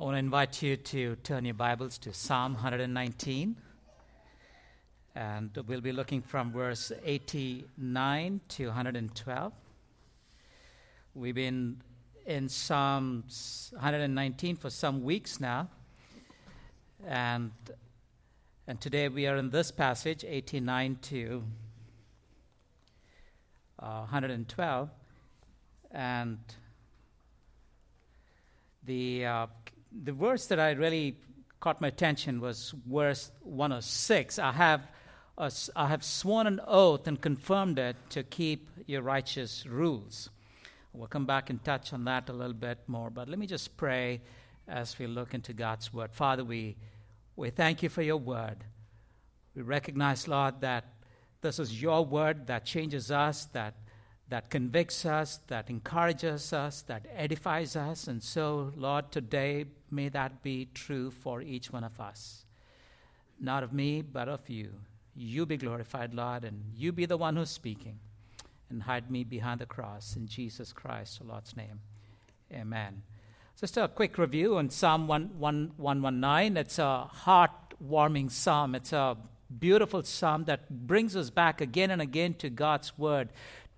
I want to invite you to turn your Bibles to Psalm 119. And we'll be looking from verse 89 to 112. We've been in Psalms 119 for some weeks now. And, and today we are in this passage, 89 to uh, 112. And the uh, the verse that I really caught my attention was verse 106. I have, uh, a, I have sworn an oath and confirmed it to keep your righteous rules. We'll come back and touch on that a little bit more, but let me just pray as we look into God's word. Father, we, we thank you for your word. We recognize, Lord, that this is your word that changes us, that that convicts us, that encourages us, that edifies us. And so, Lord, today may that be true for each one of us. Not of me, but of you. You be glorified, Lord, and you be the one who's speaking. And hide me behind the cross in Jesus Christ, the Lord's name. Amen. Just a quick review on Psalm 119. It's a heart-warming psalm. It's a beautiful psalm that brings us back again and again to God's word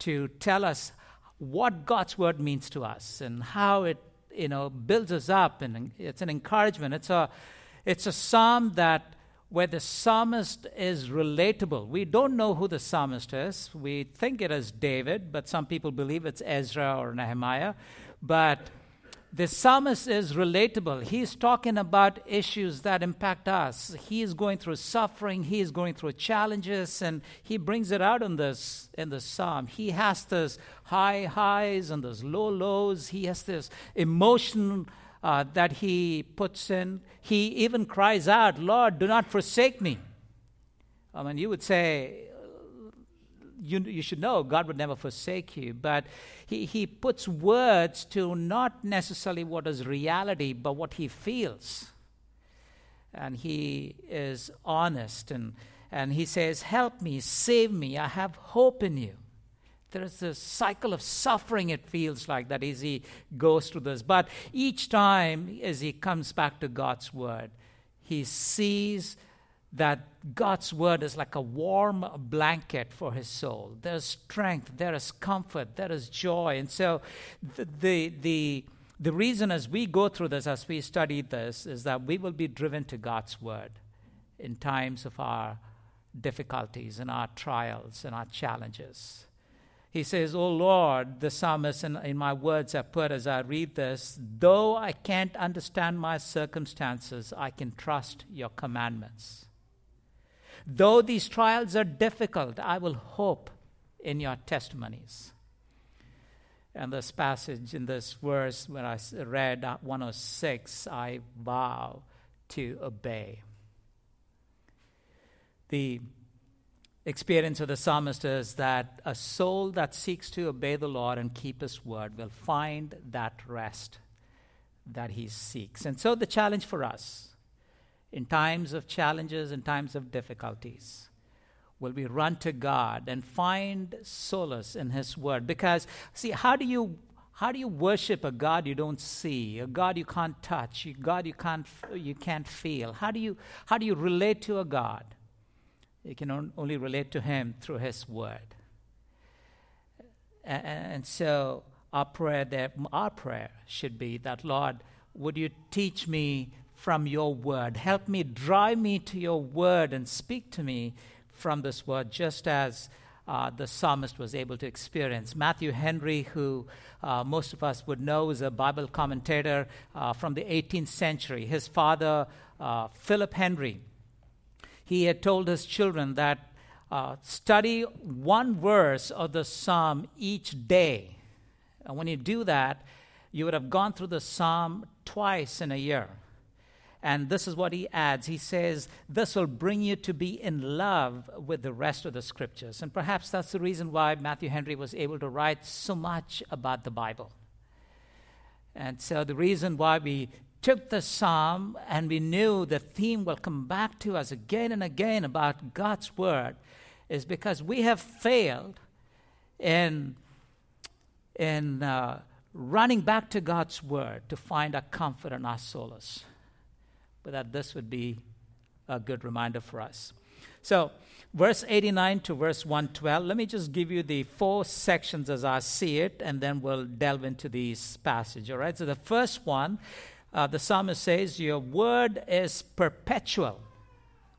to tell us what God's word means to us and how it you know builds us up and it's an encouragement. It's a it's a psalm that where the psalmist is relatable. We don't know who the psalmist is. We think it is david but some people believe it's ezra or nehemiah. But the psalmist is relatable. He's talking about issues that impact us. He is going through suffering, he is going through challenges, and he brings it out in this in the psalm. He has this high highs and those low lows. He has this emotion uh, that he puts in. He even cries out, Lord, do not forsake me. I mean, you would say, you, you should know God would never forsake you. But he, he puts words to not necessarily what is reality, but what he feels. And he is honest and, and he says, Help me, save me, I have hope in you. There is a cycle of suffering, it feels like, that as he goes through this. But each time, as he comes back to God's word, he sees that God's word is like a warm blanket for his soul. There's strength, there is comfort, there is joy. And so the, the, the, the reason as we go through this, as we study this, is that we will be driven to God's word in times of our difficulties and our trials and our challenges. He says, Oh Lord, the psalmist, in, in my words I put as I read this, though I can't understand my circumstances, I can trust your commandments. Though these trials are difficult, I will hope in your testimonies. And this passage in this verse, when I read 106, I vow to obey. The experience of the psalmist is that a soul that seeks to obey the Lord and keep his word will find that rest that he seeks. And so the challenge for us in times of challenges and times of difficulties will we run to God and find solace in His Word. Because, see, how do you how do you worship a God you don't see, a God you can't touch, a God you can't you can't feel? How do you how do you relate to a God? You can only relate to Him through His Word. And, and so our prayer that our prayer should be that Lord, would you teach me from your word. Help me, drive me to your word, and speak to me from this word, just as uh, the psalmist was able to experience. Matthew Henry, who uh, most of us would know, is a Bible commentator uh, from the 18th century. His father, uh, Philip Henry, he had told his children that uh, study one verse of the psalm each day. And when you do that, you would have gone through the psalm twice in a year. And this is what he adds. He says, This will bring you to be in love with the rest of the scriptures. And perhaps that's the reason why Matthew Henry was able to write so much about the Bible. And so the reason why we took the psalm and we knew the theme will come back to us again and again about God's word is because we have failed in, in uh, running back to God's word to find our comfort and our solace. But that this would be a good reminder for us. So, verse 89 to verse 112, let me just give you the four sections as I see it, and then we'll delve into these passage. All right. So, the first one, uh, the psalmist says, Your word is perpetual.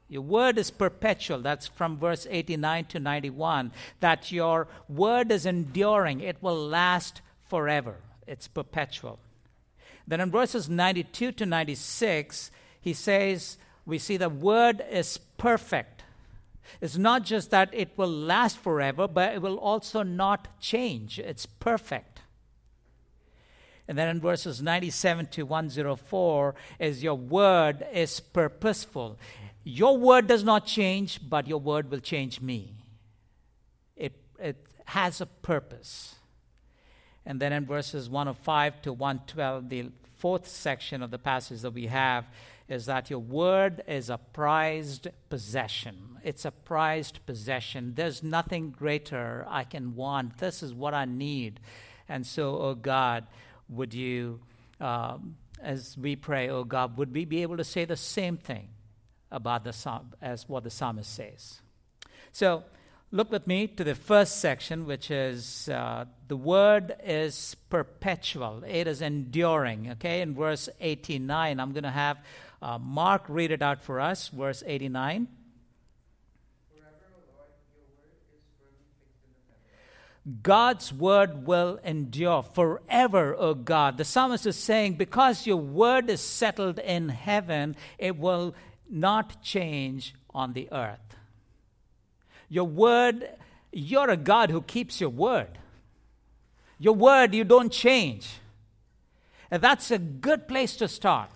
Your word is perpetual. That's from verse 89 to 91. That your word is enduring, it will last forever. It's perpetual. Then in verses 92 to 96, he says, we see the word is perfect. It's not just that it will last forever, but it will also not change. It's perfect. And then in verses 97 to 104 is your word is purposeful. Your word does not change, but your word will change me. It, it has a purpose. And then in verses 105 to 112, the fourth section of the passage that we have is that your word is a prized possession. It's a prized possession. There's nothing greater I can want. This is what I need. And so, oh God, would you, um, as we pray, oh God, would we be able to say the same thing about the psalm as what the psalmist says? So, look with me to the first section, which is uh, the word is perpetual, it is enduring. Okay, in verse 89, I'm going to have uh, Mark read it out for us, verse 89. God's word will endure forever, O God. The psalmist is saying, because your word is settled in heaven, it will not change on the earth. Your word, you're a God who keeps your word. Your word, you don't change. And that's a good place to start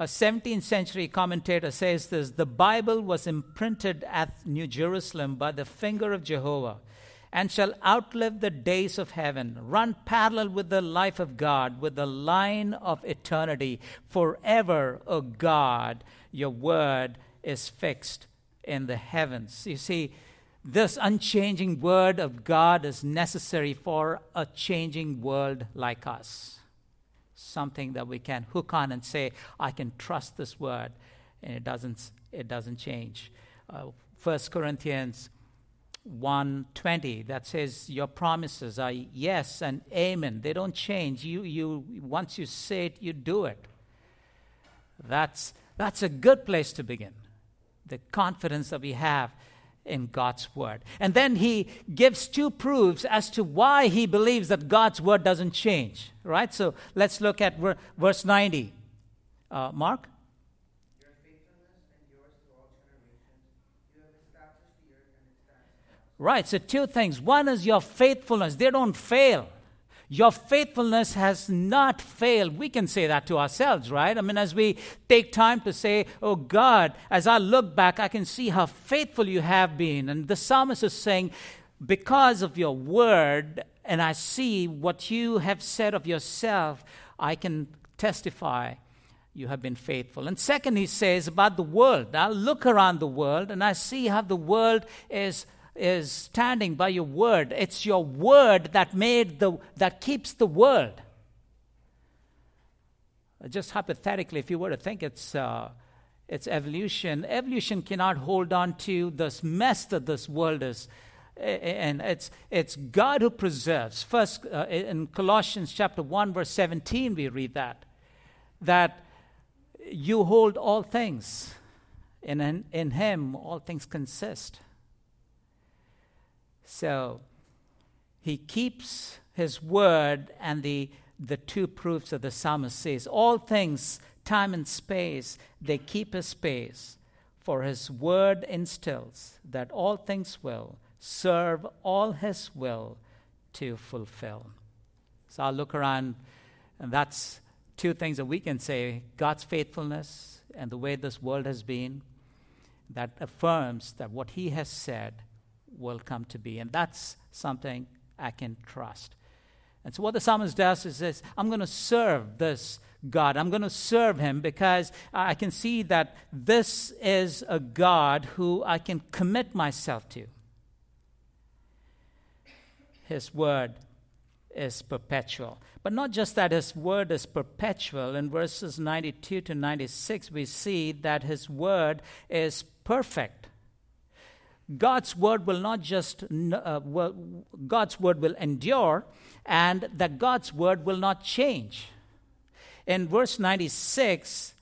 a 17th century commentator says this the Bible was imprinted at New Jerusalem by the finger of Jehovah and shall outlive the days of heaven, run parallel with the life of God, with the line of eternity. Forever, O God, your word is fixed in the heavens. You see, this unchanging word of God is necessary for a changing world like us something that we can hook on and say, I can trust this word, and it doesn't, it doesn't change. Uh, 1 Corinthians 120 that says your promises are yes and amen. They don't change. You you once you say it you do it. That's that's a good place to begin. The confidence that we have in God's word. And then he gives two proofs as to why he believes that God's word doesn't change. Right? So let's look at verse 90. Uh, Mark? Right, so two things. One is your faithfulness, they don't fail. Your faithfulness has not failed. We can say that to ourselves, right? I mean, as we take time to say, Oh God, as I look back, I can see how faithful you have been. And the psalmist is saying, Because of your word, and I see what you have said of yourself, I can testify you have been faithful. And second, he says about the world. I look around the world and I see how the world is is standing by your word. It's your word that made the that keeps the world. Just hypothetically, if you were to think it's uh, it's evolution, evolution cannot hold on to this mess that this world is and it's it's God who preserves. First, uh, in Colossians chapter one, verse seventeen, we read that that you hold all things, and in, in Him all things consist. So he keeps his word and the, the two proofs of the psalmist says all things, time and space, they keep his space. For his word instills that all things will serve all his will to fulfill. So I'll look around, and that's two things that we can say God's faithfulness and the way this world has been that affirms that what he has said will come to be. And that's something I can trust. And so, what the psalmist does is this I'm going to serve this God. I'm going to serve him because I can see that this is a God who I can commit myself to. His word is perpetual. But not just that His word is perpetual. In verses 92 to 96, we see that His word is perfect. God's word will not just, uh, well, God's word will endure, and that God's word will not change. In verse 96,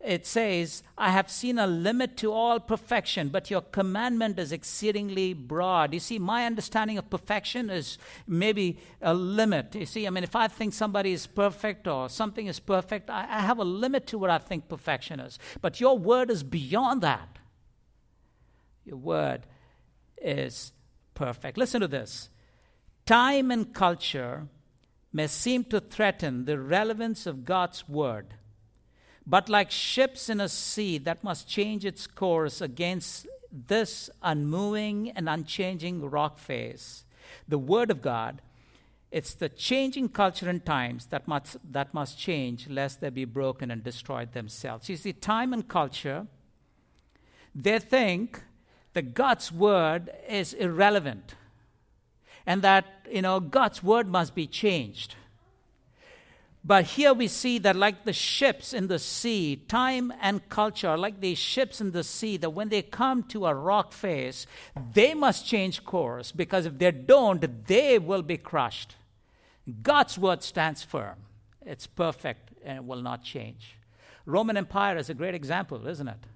it says, I have seen a limit to all perfection, but your commandment is exceedingly broad. You see, my understanding of perfection is maybe a limit. You see, I mean, if I think somebody is perfect or something is perfect, I, I have a limit to what I think perfection is. But your word is beyond that. Your word is perfect. Listen to this time and culture may seem to threaten the relevance of God's word but like ships in a sea that must change its course against this unmoving and unchanging rock face, the Word of God, it's the changing culture and times that must, that must change lest they be broken and destroyed themselves. You see, time and culture, they think that God's Word is irrelevant and that, you know, God's Word must be changed. But here we see that, like the ships in the sea, time and culture, like the ships in the sea, that when they come to a rock face, they must change course because if they don't, they will be crushed. God's word stands firm, it's perfect and it will not change. Roman Empire is a great example, isn't it?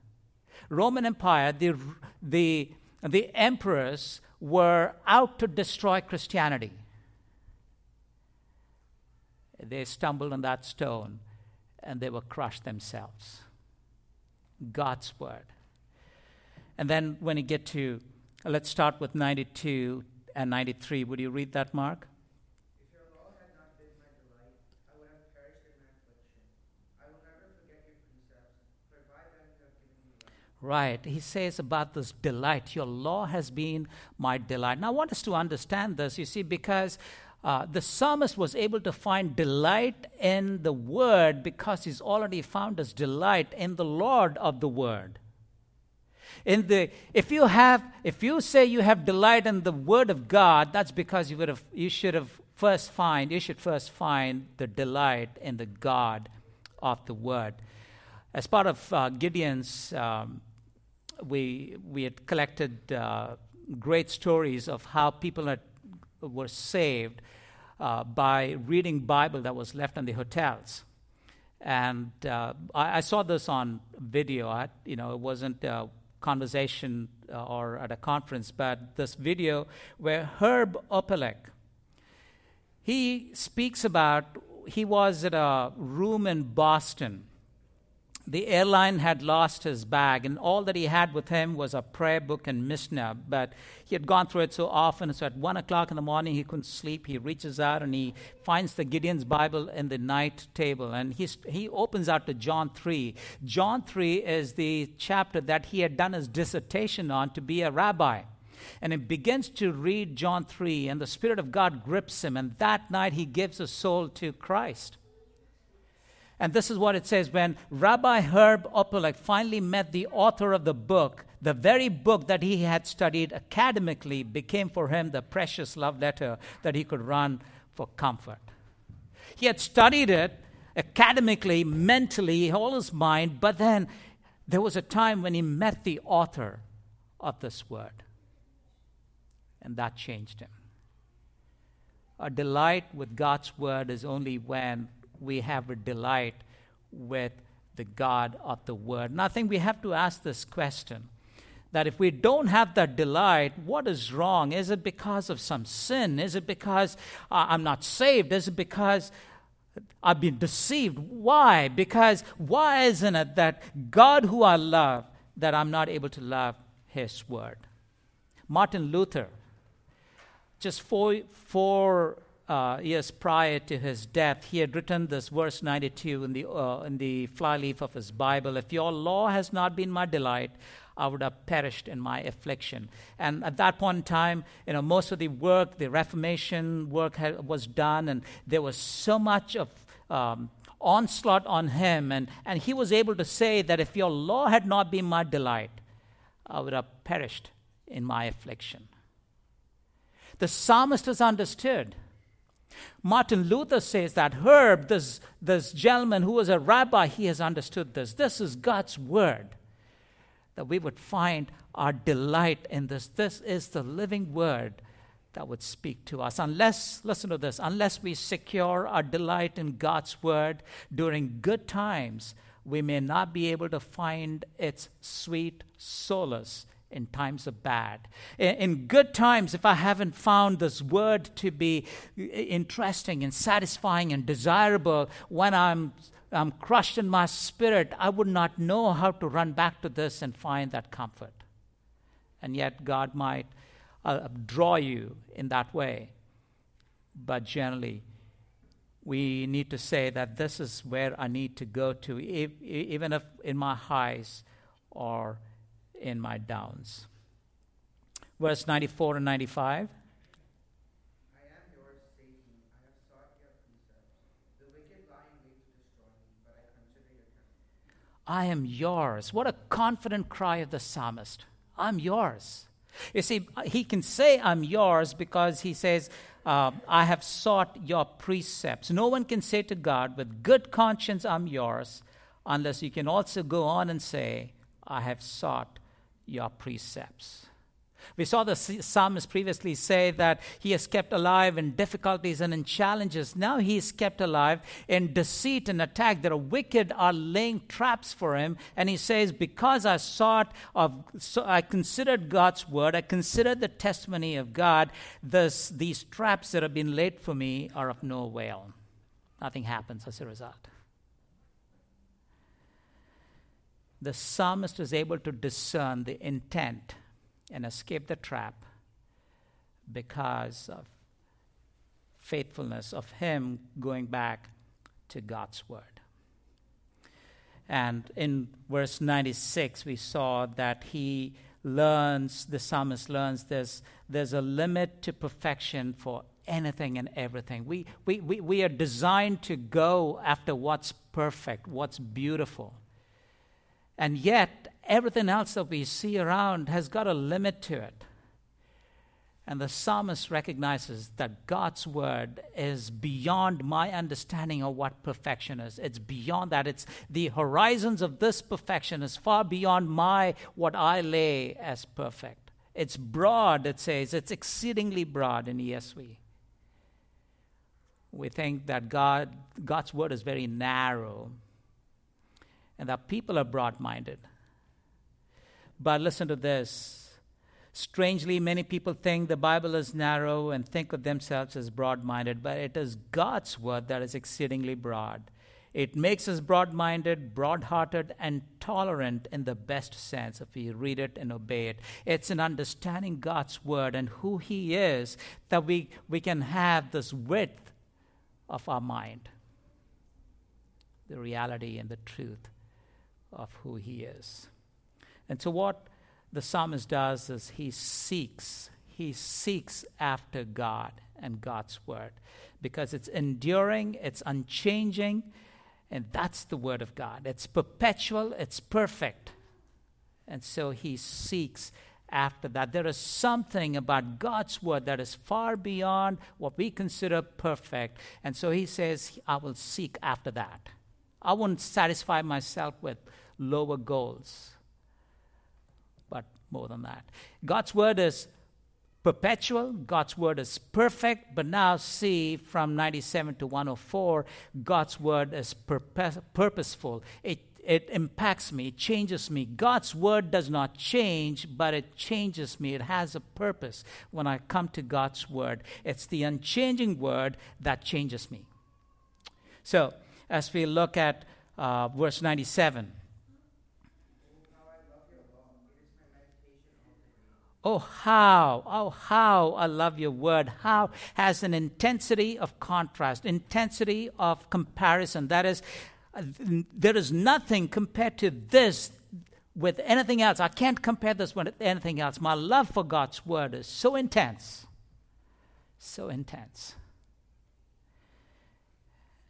Roman Empire, the, the, the emperors were out to destroy Christianity they stumbled on that stone and they were crushed themselves. God's word. And then when you get to, let's start with 92 and 93. Would you read that, Mark? Right. He says about this delight. Your law has been my delight. Now, I want us to understand this, you see, because uh, the psalmist was able to find delight in the word because he's already found his delight in the Lord of the word. In the, if you have, if you say you have delight in the word of God, that's because you would have, you should have first find, you should first find the delight in the God of the word. As part of uh, Gideon's, um, we we had collected uh, great stories of how people had were saved uh, by reading Bible that was left in the hotels. And uh, I, I, saw this on video. I, you know, it wasn't a conversation uh, or at a conference, but this video where Herb Opelek, he speaks about, he was at a room in Boston the airline had lost his bag, and all that he had with him was a prayer book and Mishnah. But he had gone through it so often, so at one o'clock in the morning he couldn't sleep. He reaches out and he finds the Gideon's Bible in the night table, and he's, he opens out to John 3. John 3 is the chapter that he had done his dissertation on to be a rabbi. And he begins to read John 3, and the Spirit of God grips him, and that night he gives his soul to Christ. And this is what it says when Rabbi Herb Opelek finally met the author of the book, the very book that he had studied academically became for him the precious love letter that he could run for comfort. He had studied it academically, mentally, all his mind, but then there was a time when he met the author of this word. And that changed him. A delight with God's word is only when we have a delight with the God of the Word. And I think we have to ask this question that if we don't have that delight, what is wrong? Is it because of some sin? Is it because uh, I'm not saved? Is it because I've been deceived? Why? Because why isn't it that God who I love, that I'm not able to love His Word? Martin Luther, just four, four uh, years prior to his death, he had written this verse 92 in the, uh, in the flyleaf of his Bible If your law has not been my delight, I would have perished in my affliction. And at that point in time, you know, most of the work, the Reformation work had, was done, and there was so much of um, onslaught on him. And, and he was able to say that if your law had not been my delight, I would have perished in my affliction. The psalmist has understood Martin Luther says that Herb, this, this gentleman who was a rabbi, he has understood this. This is God's word. That we would find our delight in this. This is the living word that would speak to us. Unless, listen to this, unless we secure our delight in God's word during good times, we may not be able to find its sweet solace in times of bad. In good times, if I haven't found this word to be interesting and satisfying and desirable, when I'm, I'm crushed in my spirit, I would not know how to run back to this and find that comfort. And yet, God might uh, draw you in that way. But generally, we need to say that this is where I need to go to, if, even if in my highs or in my downs. Verse 94 and 95. I am yours. What a confident cry of the psalmist. I'm yours. You see, he can say, I'm yours because he says, uh, I have sought your precepts. No one can say to God, with good conscience, I'm yours, unless you can also go on and say, I have sought your precepts. We saw the psalmist previously say that he is kept alive in difficulties and in challenges. Now he is kept alive in deceit and attack. The wicked are laying traps for him. And he says, Because I sought of, so I considered God's word, I considered the testimony of God, this, these traps that have been laid for me are of no avail. Nothing happens as a result. The psalmist is able to discern the intent and escape the trap because of faithfulness of him going back to God's word. And in verse 96, we saw that he learns, the psalmist learns this there's a limit to perfection for anything and everything. We, we, we, we are designed to go after what's perfect, what's beautiful. And yet, everything else that we see around has got a limit to it. And the psalmist recognizes that God's word is beyond my understanding of what perfection is. It's beyond that. It's the horizons of this perfection is far beyond my what I lay as perfect. It's broad, it says, it's exceedingly broad in ESV. We think that God, God's word is very narrow and that people are broad minded. But listen to this. Strangely, many people think the Bible is narrow and think of themselves as broad minded, but it is God's word that is exceedingly broad. It makes us broad minded, broad hearted, and tolerant in the best sense if we read it and obey it. It's in understanding God's word and who He is that we, we can have this width of our mind, the reality and the truth of who he is. And so, what the psalmist does is he seeks, he seeks after God and God's word because it's enduring, it's unchanging, and that's the word of God. It's perpetual, it's perfect. And so he seeks after that. There is something about God's word that is far beyond what we consider perfect. And so he says, I will seek after that. I won't satisfy myself with lower goals. But more than that, God's word is perpetual, God's word is perfect, but now see from 97 to 104, God's word is purpose, purposeful. It it impacts me, it changes me. God's word does not change, but it changes me. It has a purpose when I come to God's word. It's the unchanging word that changes me. So, as we look at uh, verse 97, Oh, how, oh, how I love your word. How has an intensity of contrast, intensity of comparison. That is, there is nothing compared to this with anything else. I can't compare this with anything else. My love for God's word is so intense. So intense.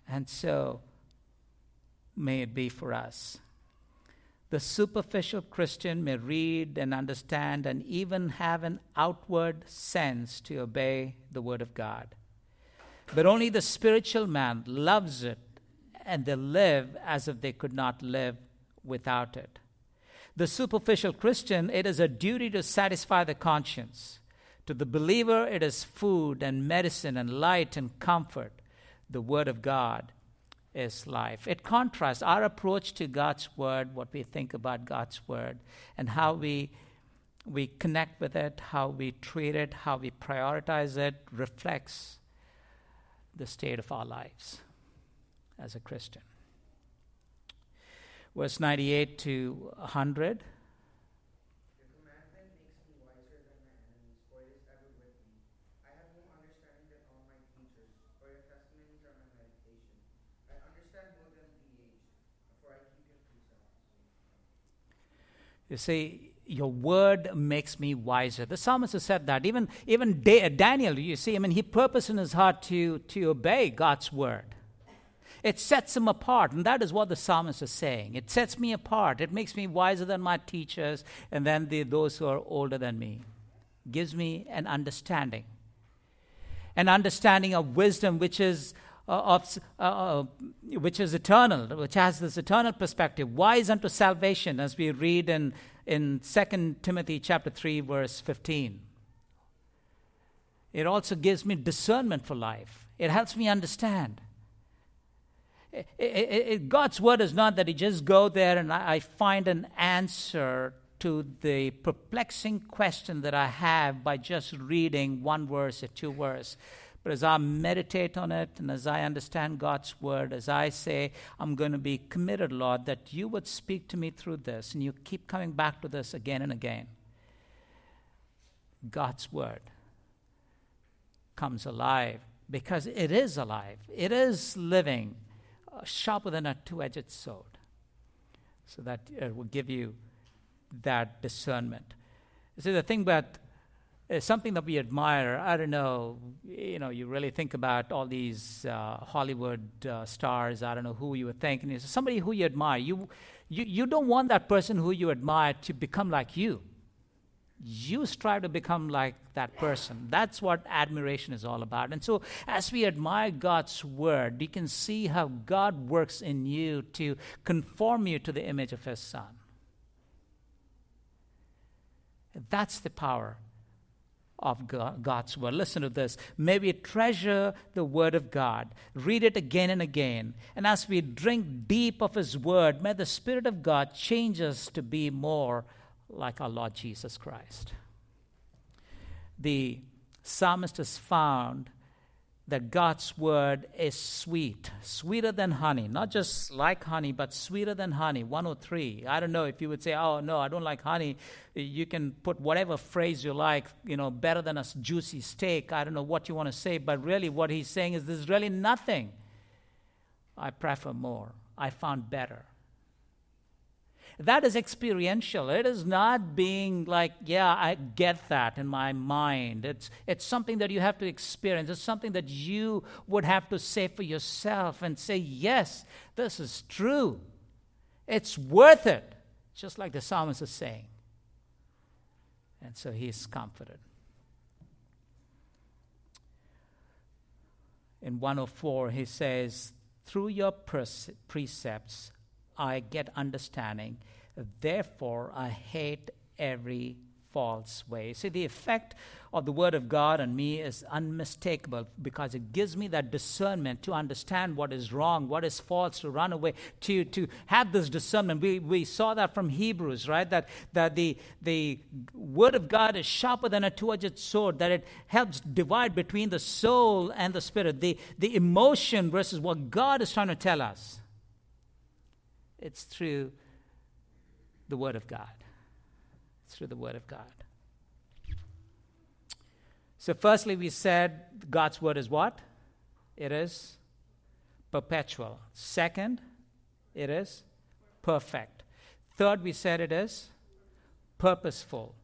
And so, may it be for us. The superficial Christian may read and understand and even have an outward sense to obey the Word of God. But only the spiritual man loves it, and they live as if they could not live without it. The superficial Christian, it is a duty to satisfy the conscience. To the believer, it is food and medicine and light and comfort. The Word of God is life. It contrasts our approach to God's Word, what we think about God's Word, and how we, we connect with it, how we treat it, how we prioritize it, reflects the state of our lives as a Christian. Verse 98 to 100. You see, your word makes me wiser. The psalmist has said that. Even, even Daniel, you see, I mean, he purposed in his heart to, to obey God's word. It sets him apart, and that is what the psalmist is saying. It sets me apart. It makes me wiser than my teachers and then the, those who are older than me. Gives me an understanding. An understanding of wisdom which is uh, of, uh, uh, which is eternal, which has this eternal perspective, wise unto salvation, as we read in, in 2 Timothy chapter 3, verse 15. It also gives me discernment for life. It helps me understand. It, it, it, God's word is not that you just go there and I, I find an answer to the perplexing question that I have by just reading one verse or two verses. But as I meditate on it and as I understand God's word, as I say, I'm going to be committed, Lord, that you would speak to me through this, and you keep coming back to this again and again. God's word comes alive because it is alive, it is living, uh, sharper than a two edged sword. So that it will give you that discernment. You see, the thing about it's something that we admire. I don't know, you know, you really think about all these uh, Hollywood uh, stars. I don't know who you would think. And it's somebody who you admire. You, you, you don't want that person who you admire to become like you. You strive to become like that person. That's what admiration is all about. And so, as we admire God's word, you can see how God works in you to conform you to the image of His Son. That's the power of God's word. Listen to this. May we treasure the word of God, read it again and again. And as we drink deep of his word, may the Spirit of God change us to be more like our Lord Jesus Christ. The psalmist has found that God's word is sweet, sweeter than honey, not just like honey, but sweeter than honey. 103. I don't know if you would say, oh, no, I don't like honey. You can put whatever phrase you like, you know, better than a juicy steak. I don't know what you want to say, but really what he's saying is there's really nothing. I prefer more. I found better. That is experiential. It is not being like, yeah, I get that in my mind. It's, it's something that you have to experience. It's something that you would have to say for yourself and say, yes, this is true. It's worth it, just like the psalmist is saying. And so he's comforted. In 104, he says, Through your precepts I get understanding. Therefore, I hate every false way. See, the effect of the Word of God on me is unmistakable because it gives me that discernment to understand what is wrong, what is false, to run away, to, to have this discernment. We, we saw that from Hebrews, right? That, that the, the Word of God is sharper than a two edged sword, that it helps divide between the soul and the spirit, the, the emotion versus what God is trying to tell us. It's through the Word of God. It's through the Word of God. So, firstly, we said God's Word is what? It is perpetual. Second, it is perfect. Third, we said it is purposeful.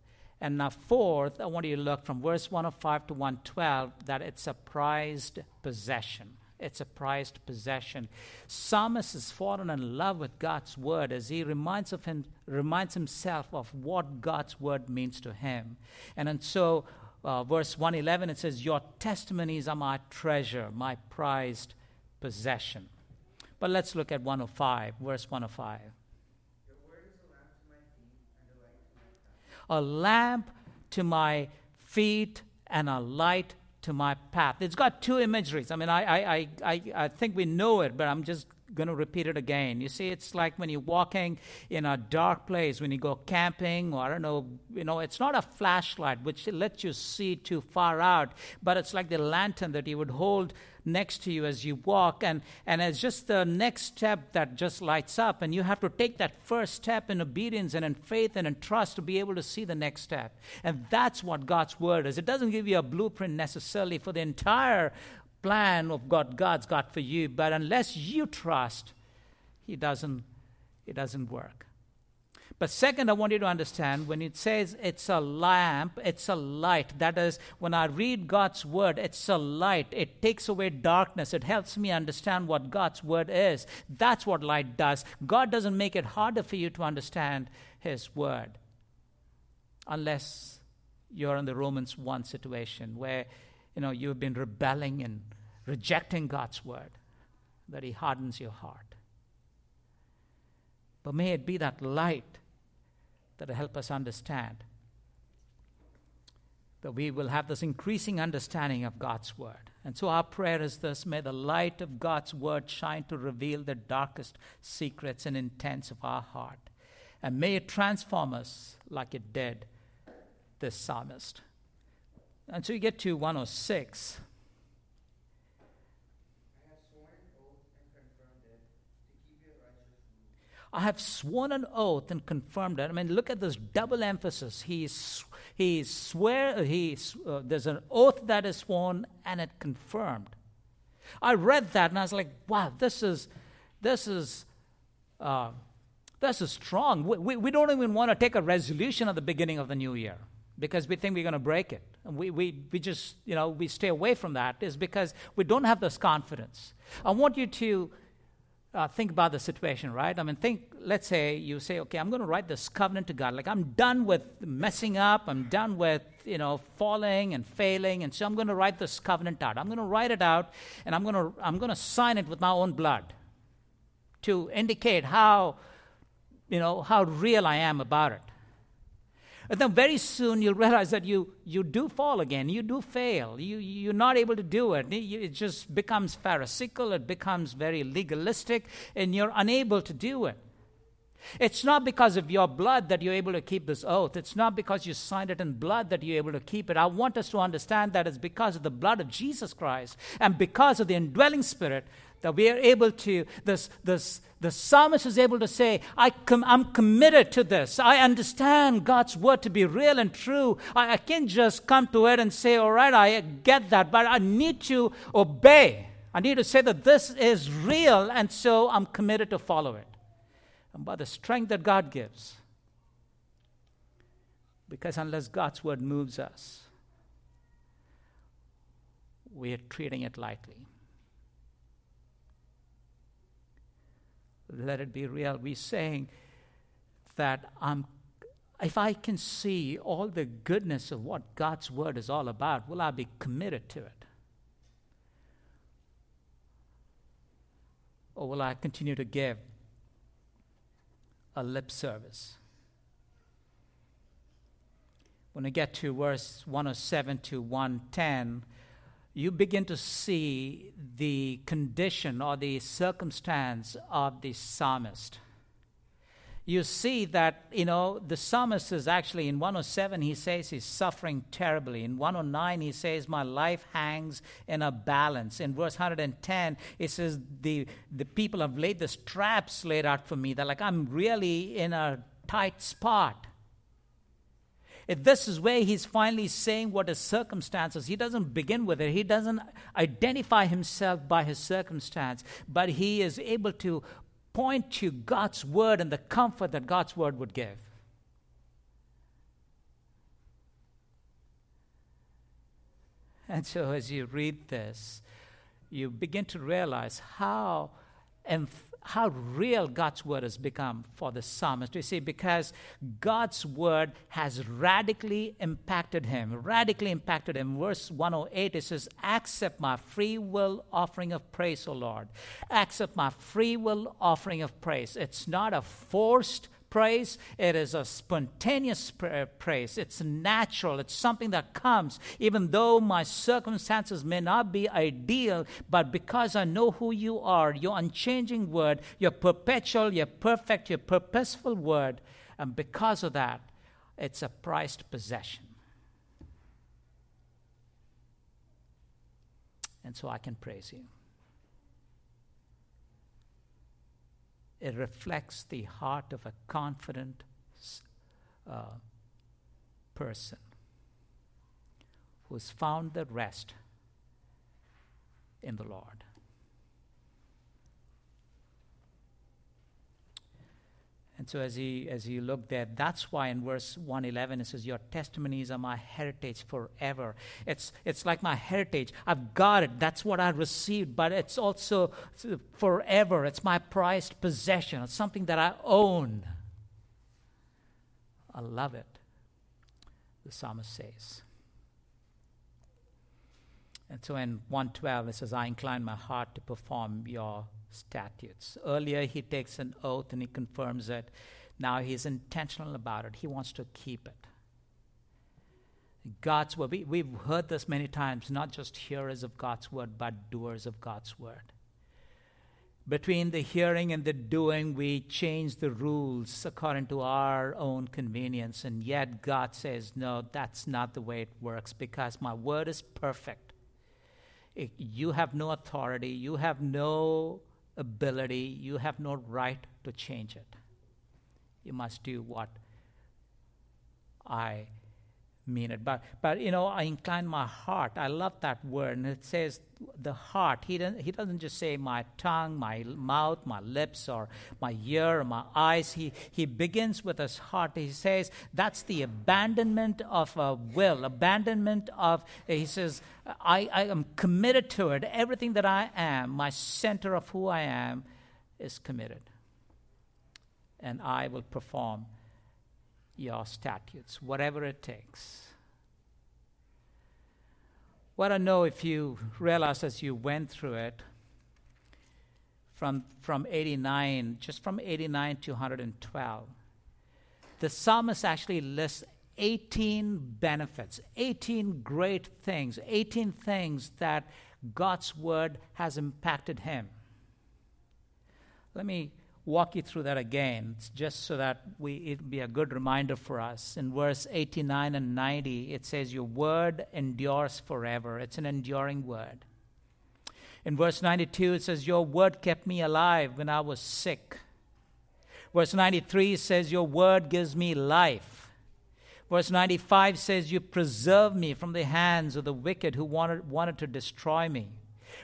And now, fourth, I want you to look from verse 105 to 112 that it's a prized possession. It's a prized possession. Psalmist has fallen in love with God's word as he reminds, of him, reminds himself of what God's word means to him. And, and so uh, verse 111, it says, Your testimonies are my treasure, my prized possession. But let's look at 105, verse 105. A lamp to my feet and a light to my path. It's got two imageries. I mean, I, I, I, I think we know it, but I'm just going to repeat it again. You see, it's like when you're walking in a dark place, when you go camping, or I don't know, you know, it's not a flashlight which lets you see too far out, but it's like the lantern that you would hold next to you as you walk. And and it's just the next step that just lights up and you have to take that first step in obedience and in faith and in trust to be able to see the next step. And that's what God's word is. It doesn't give you a blueprint necessarily for the entire plan of God God's got for you, but unless you trust, He doesn't, it doesn't work. But second, I want you to understand when it says it's a lamp, it's a light. That is, when I read God's word, it's a light. It takes away darkness. It helps me understand what God's word is. That's what light does. God doesn't make it harder for you to understand His word. Unless you're in the Romans 1 situation where you know, you've been rebelling and rejecting God's word, that He hardens your heart. But may it be that light that help us understand that we will have this increasing understanding of God's word. And so our prayer is this may the light of God's word shine to reveal the darkest secrets and intents of our heart. And may it transform us like it did this psalmist. And so you get to 106. I have sworn an oath and confirmed it. I mean, look at this double emphasis. He, he swear, he, uh, there's an oath that is sworn and it confirmed. I read that and I was like, wow, this is, this is, uh, this is strong. We, we, we don't even want to take a resolution at the beginning of the new year because we think we're going to break it. And we, we, we just, you know, we stay away from that is because we don't have this confidence. I want you to uh, think about the situation, right? I mean, think, let's say you say, okay, I'm going to write this covenant to God. Like, I'm done with messing up. I'm done with, you know, falling and failing. And so I'm going to write this covenant out. I'm going to write it out and I'm going to, I'm going to sign it with my own blood to indicate how, you know, how real I am about it. And then very soon you'll realize that you, you do fall again. You do fail. You, you're not able to do it. It just becomes pharisaical. It becomes very legalistic, and you're unable to do it. It's not because of your blood that you're able to keep this oath. It's not because you signed it in blood that you're able to keep it. I want us to understand that it's because of the blood of Jesus Christ and because of the indwelling spirit that we are able to, this, this, the psalmist is able to say, I com- I'm committed to this. I understand God's word to be real and true. I, I can't just come to it and say, all right, I get that, but I need to obey. I need to say that this is real, and so I'm committed to follow it. And by the strength that God gives, because unless God's word moves us, we are treating it lightly. Let it be real. We're saying that I'm, if I can see all the goodness of what God's word is all about, will I be committed to it? Or will I continue to give a lip service? When I get to verse 107 to 110, you begin to see the condition or the circumstance of the psalmist. You see that, you know, the psalmist is actually in 107, he says he's suffering terribly. In 109, he says, My life hangs in a balance. In verse 110, it says, The, the people have laid the straps laid out for me. They're like, I'm really in a tight spot. This is where he's finally saying what his circumstances. He doesn't begin with it. He doesn't identify himself by his circumstance, but he is able to point to God's word and the comfort that God's word would give. And so, as you read this, you begin to realize how emph- how real God's word has become for the psalmist. You see, because God's word has radically impacted him, radically impacted him. Verse 108, it says, Accept my free will offering of praise, O Lord. Accept my free will offering of praise. It's not a forced praise. It is a spontaneous uh, praise. It's natural. It's something that comes, even though my circumstances may not be ideal, but because I know who you are, your unchanging word, your perpetual, your perfect, your purposeful word, and because of that, it's a prized possession. And so I can praise you. It reflects the heart of a confident uh, person who's found the rest in the Lord. And so as he as he looked there, that's why in verse 111 it says, Your testimonies are my heritage forever. It's it's like my heritage. I've got it. That's what I received, but it's also forever. It's my prized possession. It's something that I own. I love it. The psalmist says. And so in 112 it says, I incline my heart to perform your statutes. Earlier, he takes an oath and he confirms it. Now he's intentional about it. He wants to keep it. God's word. We, we've heard this many times, not just hearers of God's word, but doers of God's word. Between the hearing and the doing, we change the rules according to our own convenience. And yet, God says, No, that's not the way it works because my word is perfect. It, you have no authority, you have no ability, you have no right to change it. You must do what I mean it. But, but you know, I incline my heart. I love that word. And it says the heart. He doesn't, he doesn't just say my tongue, my mouth, my lips, or my ear, or my eyes. He, he begins with his heart. He says that's the abandonment of a will, abandonment of, he says, I, I am committed to it. Everything that I am, my center of who I am, is committed. And I will perform your statutes, whatever it takes. What I know if you realize as you went through it, from, from 89, just from 89 to 112, the psalmist actually lists 18 benefits, 18 great things, 18 things that God's word has impacted him. Let me walk you through that again, just so that we, it be a good reminder for us. In verse 89 and 90, it says, Your word endures forever. It's an enduring word. In verse 92, it says, Your word kept me alive when I was sick. Verse 93 says, Your word gives me life. Verse 95 says, You preserve me from the hands of the wicked who wanted, wanted to destroy me.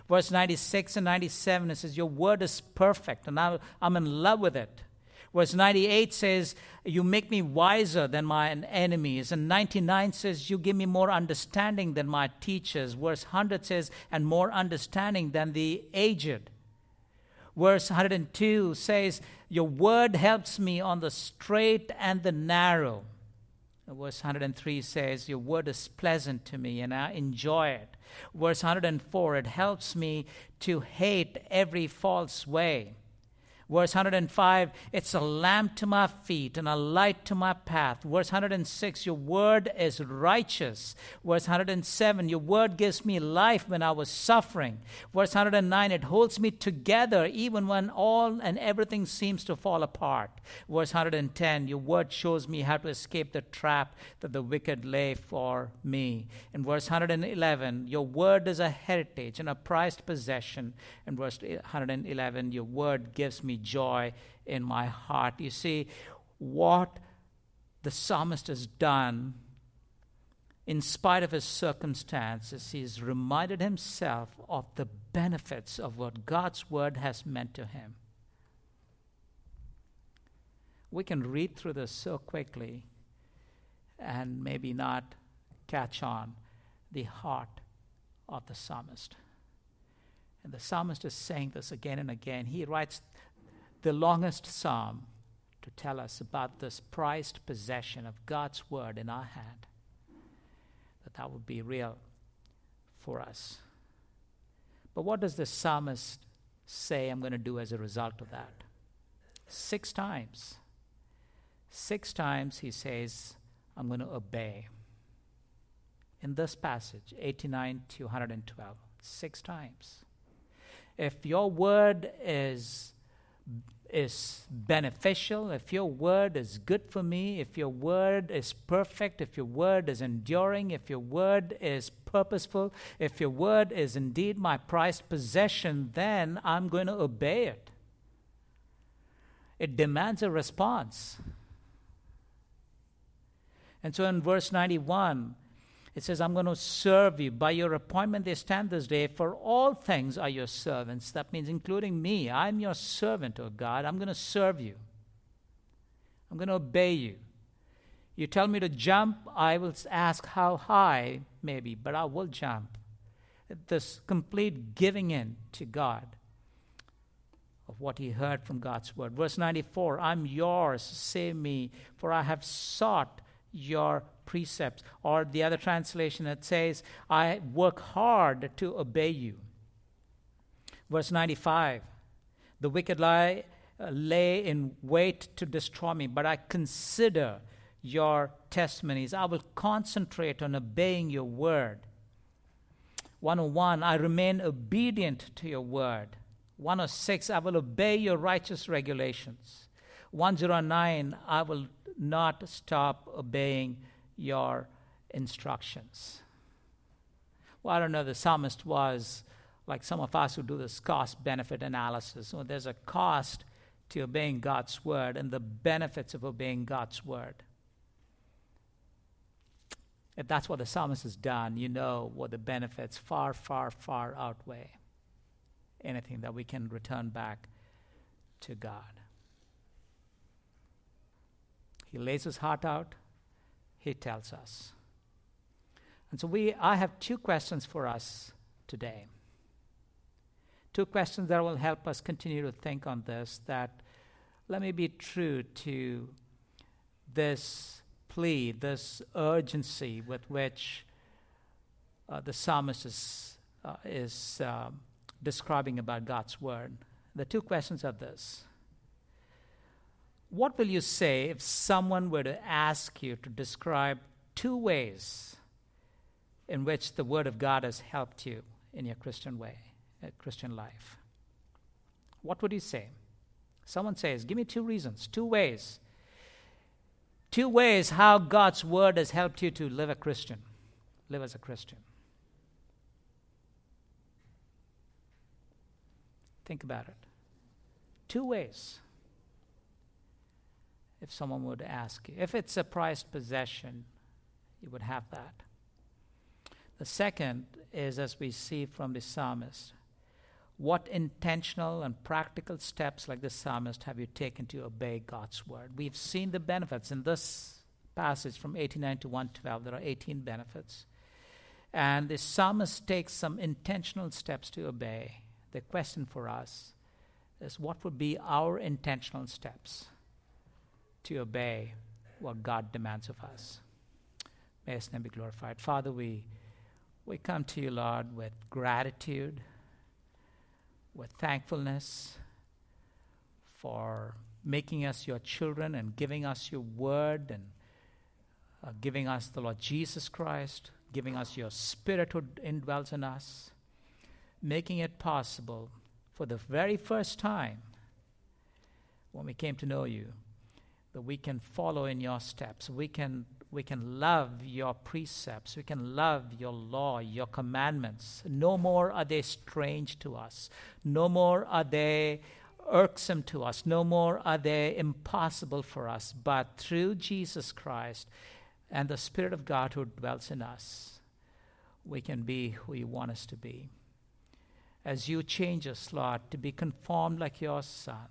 Verse 96 and 97, it says, Your word is perfect, and I'm in love with it. Verse 98 says, You make me wiser than my enemies. And 99 says, You give me more understanding than my teachers. Verse 100 says, And more understanding than the aged. Verse 102 says, Your word helps me on the straight and the narrow. Verse 103 says, Your word is pleasant to me, and I enjoy it. Verse 104 it helps me to hate every false way. Verse 105, it's a lamp to my feet and a light to my path. Verse 106, your word is righteous. Verse 107, your word gives me life when I was suffering. Verse 109, it holds me together even when all and everything seems to fall apart. Verse 110, your word shows me how to escape the trap that the wicked lay for me. In verse 111, your word is a heritage and a prized possession. In verse 111, your word gives me joy in my heart. You see, what the psalmist has done, in spite of his circumstances, he's reminded himself of the benefits of what God's word has meant to him. We can read through this so quickly and maybe not catch on the heart of the psalmist. And the psalmist is saying this again and again. He writes the longest psalm to tell us about this prized possession of God's word in our hand, that that would be real for us. But what does the psalmist say I'm going to do as a result of that? Six times. Six times he says, I'm going to obey. In this passage, 89 to 112, six times. If your word is is beneficial, if your word is good for me, if your word is perfect, if your word is enduring, if your word is purposeful, if your word is indeed my prized possession, then I'm going to obey it. It demands a response. And so in verse 91, it says, I'm going to serve you. By your appointment, they stand this day, for all things are your servants. That means including me. I'm your servant, O God. I'm going to serve you. I'm going to obey you. You tell me to jump, I will ask how high, maybe, but I will jump. This complete giving in to God of what he heard from God's word. Verse 94 I'm yours, save me, for I have sought your precepts. Or the other translation that says, I work hard to obey you. Verse 95 The wicked lie, uh, lay in wait to destroy me, but I consider your testimonies. I will concentrate on obeying your word. 101 I remain obedient to your word. 106 I will obey your righteous regulations. 109 I will not stop obeying your instructions. Well, I don't know, the psalmist was like some of us who do this cost benefit analysis. So there's a cost to obeying God's word and the benefits of obeying God's word. If that's what the psalmist has done, you know what the benefits far, far, far outweigh anything that we can return back to God. He lays his heart out, he tells us. And so we I have two questions for us today. Two questions that will help us continue to think on this that let me be true to this plea, this urgency with which uh, the psalmist is, uh, is um, describing about God's word. The two questions are this what will you say if someone were to ask you to describe two ways in which the Word of God has helped you in your Christian way, a Christian life? What would you say? Someone says, Give me two reasons, two ways. Two ways how God's Word has helped you to live a Christian, live as a Christian. Think about it. Two ways if someone would ask you. If it's a prized possession, you would have that. The second is, as we see from the psalmist, what intentional and practical steps, like the psalmist, have you taken to obey God's word? We've seen the benefits in this passage from 89 to 112. There are 18 benefits. And the psalmist takes some intentional steps to obey. The question for us is what would be our intentional steps? To obey what God demands of us. May His name be glorified. Father, we, we come to you, Lord, with gratitude, with thankfulness for making us your children and giving us your word and uh, giving us the Lord Jesus Christ, giving us your spirit who indwells in us, making it possible for the very first time when we came to know you that we can follow in your steps. We can, we can love your precepts. We can love your law, your commandments. No more are they strange to us. No more are they irksome to us. No more are they impossible for us. But through Jesus Christ and the Spirit of God who dwells in us, we can be who you want us to be. As you change us, Lord, to be conformed like your Son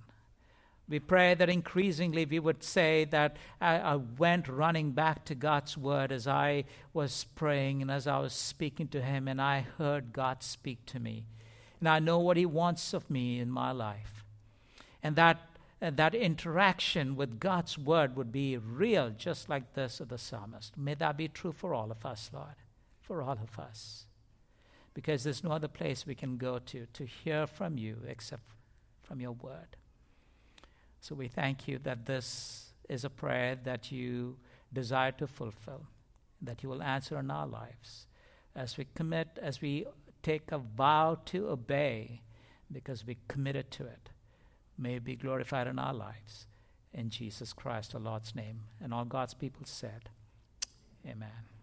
we pray that increasingly we would say that I, I, went running back to God's word as I was praying and as I was speaking to Him, and I heard God speak to me. And I know what He wants of me in my life. And that uh, that interaction with God's word would be real, just like this of the psalmist. May that be true for all of us, Lord, for all of us. Because there's no other place we can go to to hear from you except from your word. So we thank you that this is a prayer that you desire to fulfill, that you will answer in our lives as we commit, as we take a vow to obey because we committed to it may it be glorified in our lives. In Jesus Christ, our Lord's name. And all God's people said, Amen.